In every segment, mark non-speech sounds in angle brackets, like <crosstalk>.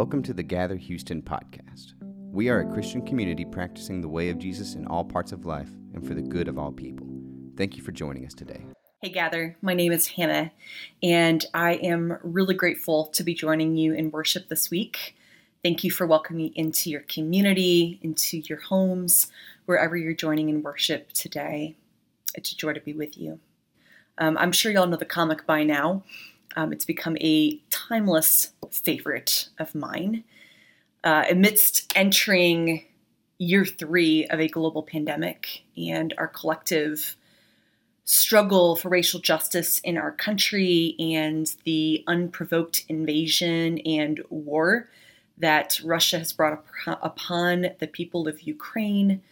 Welcome to the Gather Houston podcast. We are a Christian community practicing the way of Jesus in all parts of life and for the good of all people. Thank you for joining us today. Hey, Gather. My name is Hannah, and I am really grateful to be joining you in worship this week. Thank you for welcoming me into your community, into your homes, wherever you're joining in worship today. It's a joy to be with you. Um, I'm sure y'all know the comic by now. Um, it's become a timeless favorite of mine. Uh, amidst entering year three of a global pandemic and our collective struggle for racial justice in our country and the unprovoked invasion and war that Russia has brought upon the people of Ukraine,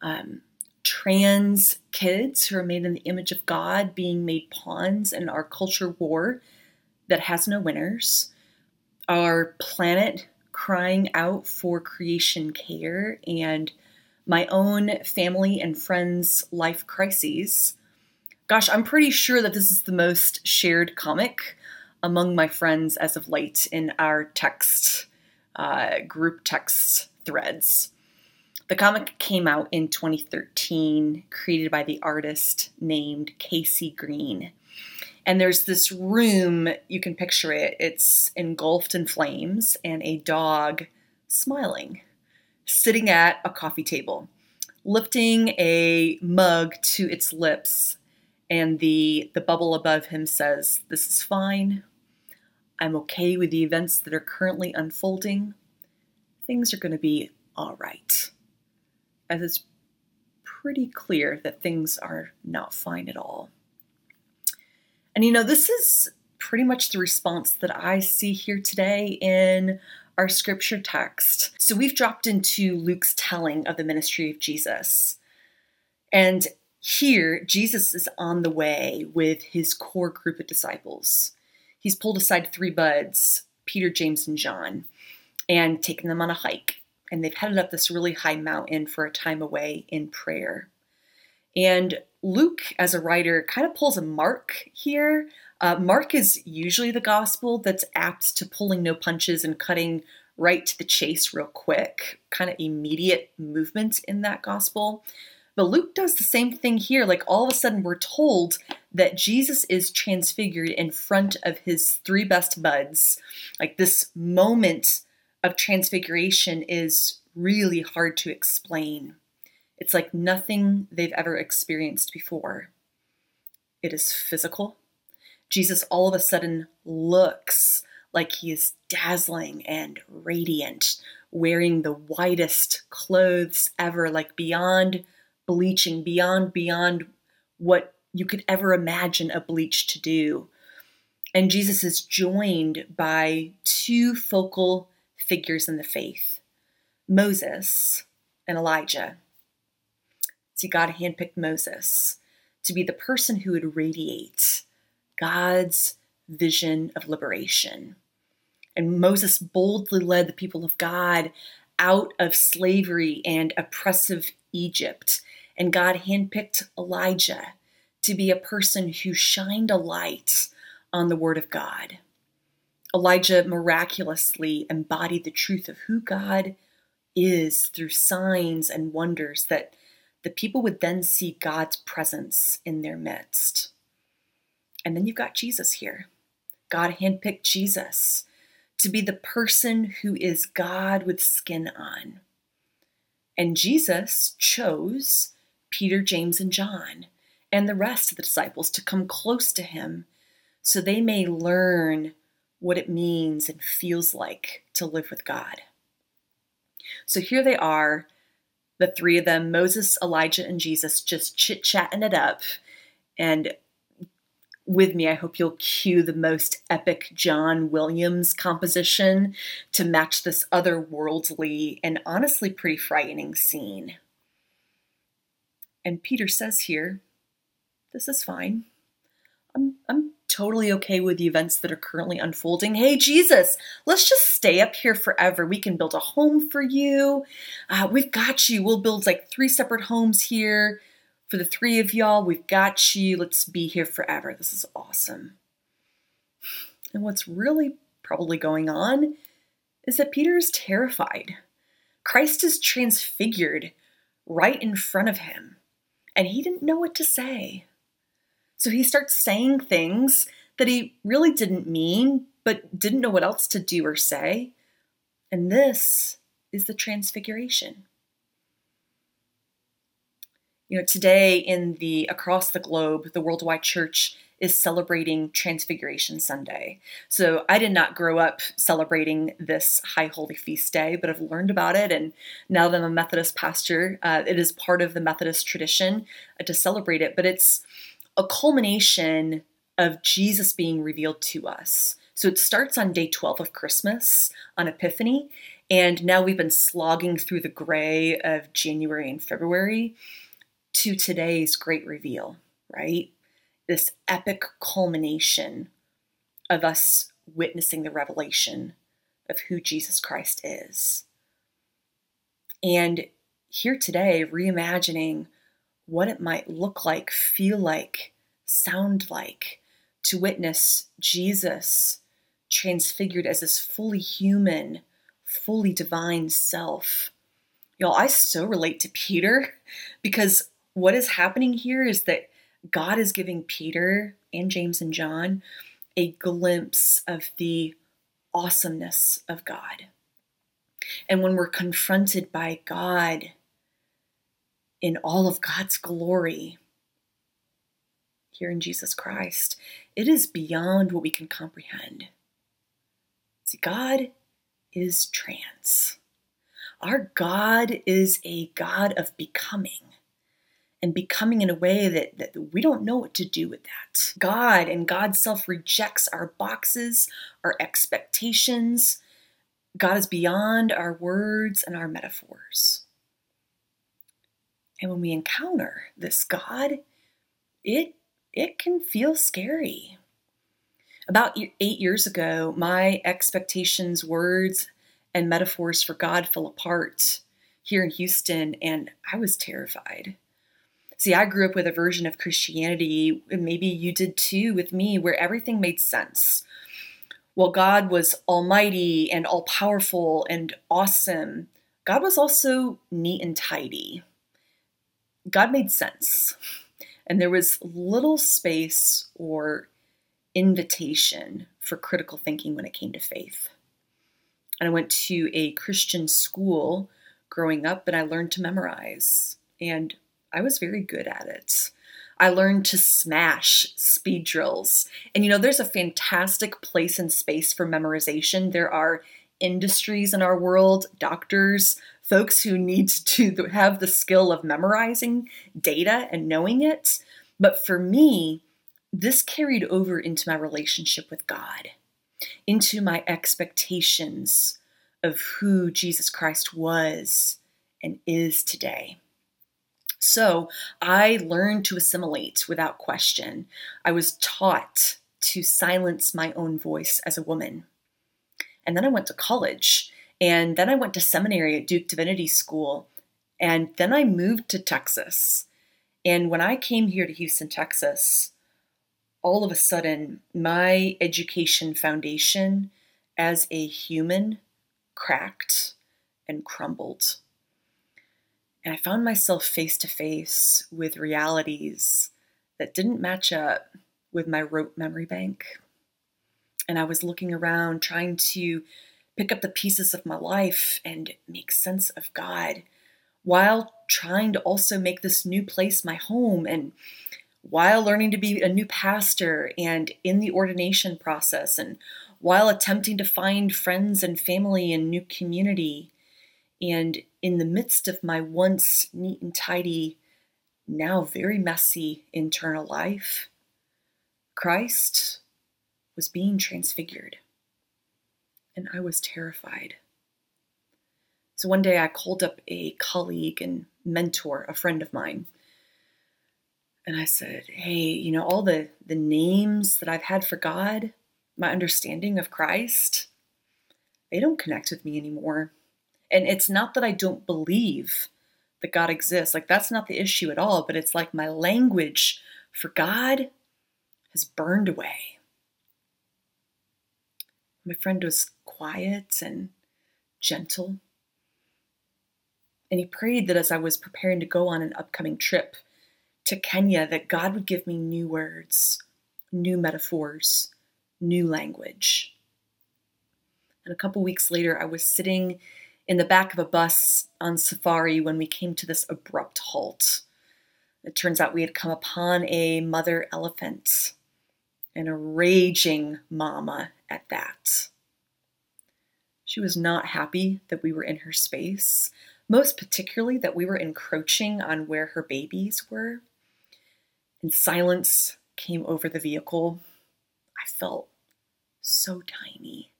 um, trans kids who are made in the image of God being made pawns in our culture war that has no winners, our planet crying out for creation care, and my own family and friends' life crises. Gosh, I'm pretty sure that this is the most shared comic among my friends as of late in our text uh, group text threads. The comic came out in 2013, created by the artist named KC Green. And there's this room, you can picture it, it's engulfed in flames, and a dog smiling, sitting at a coffee table, lifting a mug to its lips. And the, the bubble above him says, This is fine. I'm okay with the events that are currently unfolding. Things are going to be all right. As it's pretty clear that things are not fine at all. And you know, this is pretty much the response that I see here today in our scripture text. So we've dropped into Luke's telling of the ministry of Jesus. And here, Jesus is on the way with his core group of disciples. He's pulled aside three buds, Peter, James, and John, and taken them on a hike. And they've headed up this really high mountain for a time away in prayer. And Luke, as a writer, kind of pulls a Mark here. Uh, Mark is usually the gospel that's apt to pulling no punches and cutting right to the chase real quick, kind of immediate movement in that gospel. But Luke does the same thing here. Like all of a sudden, we're told that Jesus is transfigured in front of his three best buds. Like this moment of transfiguration is really hard to explain. It's like nothing they've ever experienced before. It is physical. Jesus all of a sudden looks like he is dazzling and radiant, wearing the whitest clothes ever, like beyond bleaching, beyond, beyond what you could ever imagine a bleach to do. And Jesus is joined by two focal figures in the faith Moses and Elijah. See, God handpicked Moses to be the person who would radiate God's vision of liberation. And Moses boldly led the people of God out of slavery and oppressive Egypt. And God handpicked Elijah to be a person who shined a light on the Word of God. Elijah miraculously embodied the truth of who God is through signs and wonders that the people would then see God's presence in their midst. And then you've got Jesus here. God handpicked Jesus to be the person who is God with skin on. And Jesus chose Peter, James, and John and the rest of the disciples to come close to him so they may learn what it means and feels like to live with God. So here they are the three of them, Moses, Elijah, and Jesus, just chit chatting it up. And with me, I hope you'll cue the most epic John Williams composition to match this otherworldly and honestly pretty frightening scene. And Peter says here, This is fine. I'm, I'm totally okay with the events that are currently unfolding. Hey, Jesus, let's just stay up here forever. We can build a home for you. Uh, we've got you. We'll build like three separate homes here for the three of y'all. We've got you. Let's be here forever. This is awesome. And what's really probably going on is that Peter is terrified. Christ is transfigured right in front of him, and he didn't know what to say. So he starts saying things that he really didn't mean, but didn't know what else to do or say. And this is the transfiguration. You know, today in the across the globe, the worldwide church is celebrating Transfiguration Sunday. So I did not grow up celebrating this high holy feast day, but I've learned about it. And now that I'm a Methodist pastor, uh, it is part of the Methodist tradition uh, to celebrate it. But it's a culmination of Jesus being revealed to us. So it starts on day 12 of Christmas on Epiphany. And now we've been slogging through the gray of January and February to today's great reveal, right? this epic culmination of us witnessing the revelation of who Jesus Christ is. And here today, reimagining what it might look like, feel like, sound like to witness Jesus transfigured as this fully human, fully divine self. Y'all, I so relate to Peter <laughs> because what is happening here is that God is giving Peter and James and John a glimpse of the awesomeness of God. And when we're confronted by God in all of God's glory here in Jesus Christ, it is beyond what we can comprehend. See, God is trans. Our God is a God of becoming and becoming in a way that, that we don't know what to do with that. God and God's self rejects our boxes, our expectations. God is beyond our words and our metaphors. And when we encounter this God, it it can feel scary. About eight years ago, my expectations, words, and metaphors for God fell apart here in Houston, and I was terrified. See, I grew up with a version of Christianity, and maybe you did too with me, where everything made sense. While God was almighty and all powerful and awesome, God was also neat and tidy. God made sense. And there was little space or invitation for critical thinking when it came to faith. And I went to a Christian school growing up and I learned to memorize. And I was very good at it. I learned to smash speed drills. And you know, there's a fantastic place and space for memorization. There are industries in our world, doctors, folks who need to have the skill of memorizing data and knowing it. But for me, this carried over into my relationship with God, into my expectations of who Jesus Christ was and is today. So I learned to assimilate without question. I was taught to silence my own voice as a woman. And then I went to college, and then I went to seminary at Duke Divinity School, and then I moved to Texas. And when I came here to Houston, Texas, all of a sudden, my education foundation as a human cracked and crumbled. And I found myself face to face with realities that didn't match up with my rote memory bank. And I was looking around trying to pick up the pieces of my life and make sense of God while trying to also make this new place my home and while learning to be a new pastor and in the ordination process and while attempting to find friends and family and new community and in the midst of my once neat and tidy, now very messy internal life, Christ was being transfigured. And I was terrified. So one day I called up a colleague and mentor, a friend of mine. And I said, Hey, you know, all the, the names that I've had for God, my understanding of Christ, they don't connect with me anymore. And it's not that I don't believe that God exists. Like, that's not the issue at all. But it's like my language for God has burned away. My friend was quiet and gentle. And he prayed that as I was preparing to go on an upcoming trip to Kenya, that God would give me new words, new metaphors, new language. And a couple weeks later, I was sitting in the back of a bus on safari when we came to this abrupt halt. It turns out we had come upon a mother elephant and a raging mama at that. She was not happy that we were in her space, most particularly that we were encroaching on where her babies were. And silence came over the vehicle. I felt so tiny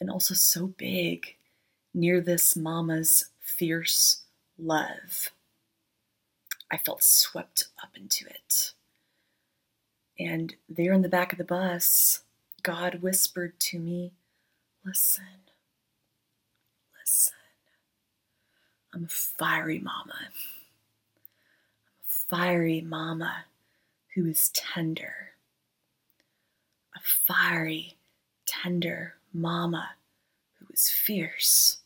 and also so big near this mama's fierce love. I felt swept up into it. And there in the back of the bus, God whispered to me, Listen, listen. I'm a fiery mama. I'm a fiery mama who is tender. A fiery, tender mama who is fierce.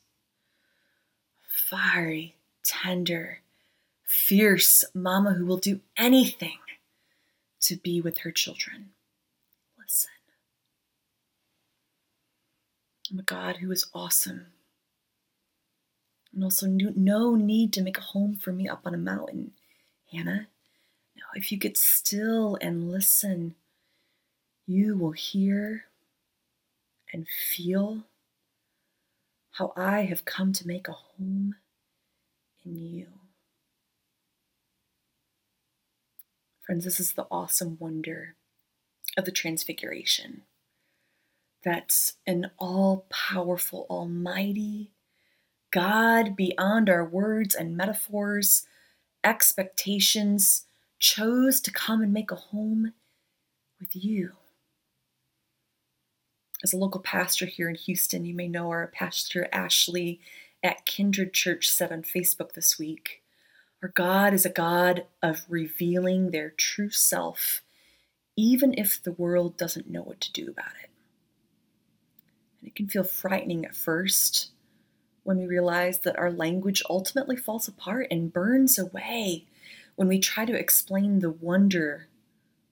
A fiery, tender, fierce mama who will do anything to be with her children. Listen. I'm a God who is awesome. And also, no need to make a home for me up on a mountain, Hannah. No, if you get still and listen, you will hear and feel how I have come to make a home in you. Friends, this is the awesome wonder of the Transfiguration that an all powerful, almighty God, beyond our words and metaphors, expectations, chose to come and make a home with you. As a local pastor here in Houston, you may know our pastor Ashley at Kindred Church said on Facebook this week our God is a God of revealing their true self, even if the world doesn't know what to do about it. And it can feel frightening at first when we realize that our language ultimately falls apart and burns away when we try to explain the wonder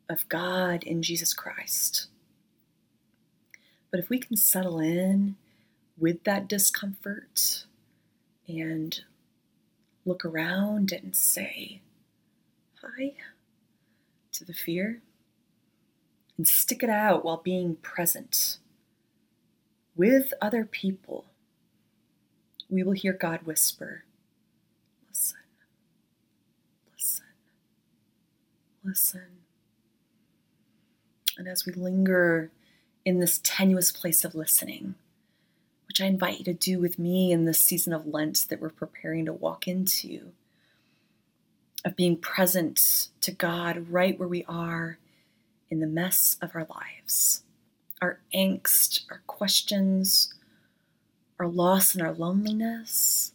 of God in Jesus Christ. But if we can settle in with that discomfort and look around and say hi to the fear and stick it out while being present with other people, we will hear God whisper, Listen, listen, listen. And as we linger in this tenuous place of listening, which I invite you to do with me in this season of Lent that we're preparing to walk into, of being present to God right where we are in the mess of our lives, our angst, our questions, our loss and our loneliness,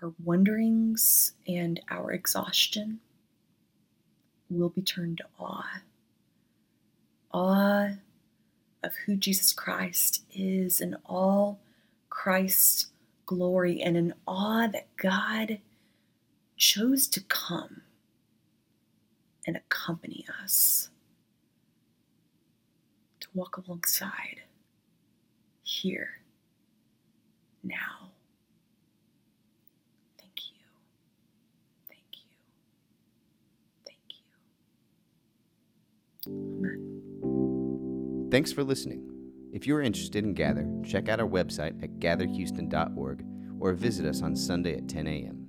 our wonderings, and our exhaustion will be turned to awe. Awe of who Jesus Christ is in all Christ's glory and an awe that God chose to come and accompany us, to walk alongside here, now. Thank you. Thank you. Thank you. Amen. Thanks for listening. If you are interested in Gather, check out our website at gatherhouston.org or visit us on Sunday at 10 a.m.